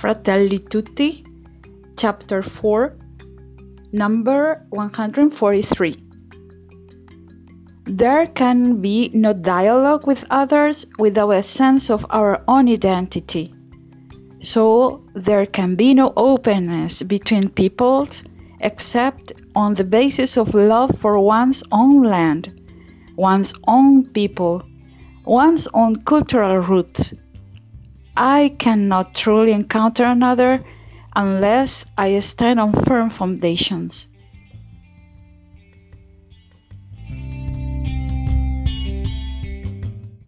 Fratelli Tutti, Chapter 4, Number 143. There can be no dialogue with others without a sense of our own identity. So, there can be no openness between peoples except on the basis of love for one's own land, one's own people, one's own cultural roots. I cannot truly encounter another unless I stand on firm foundations.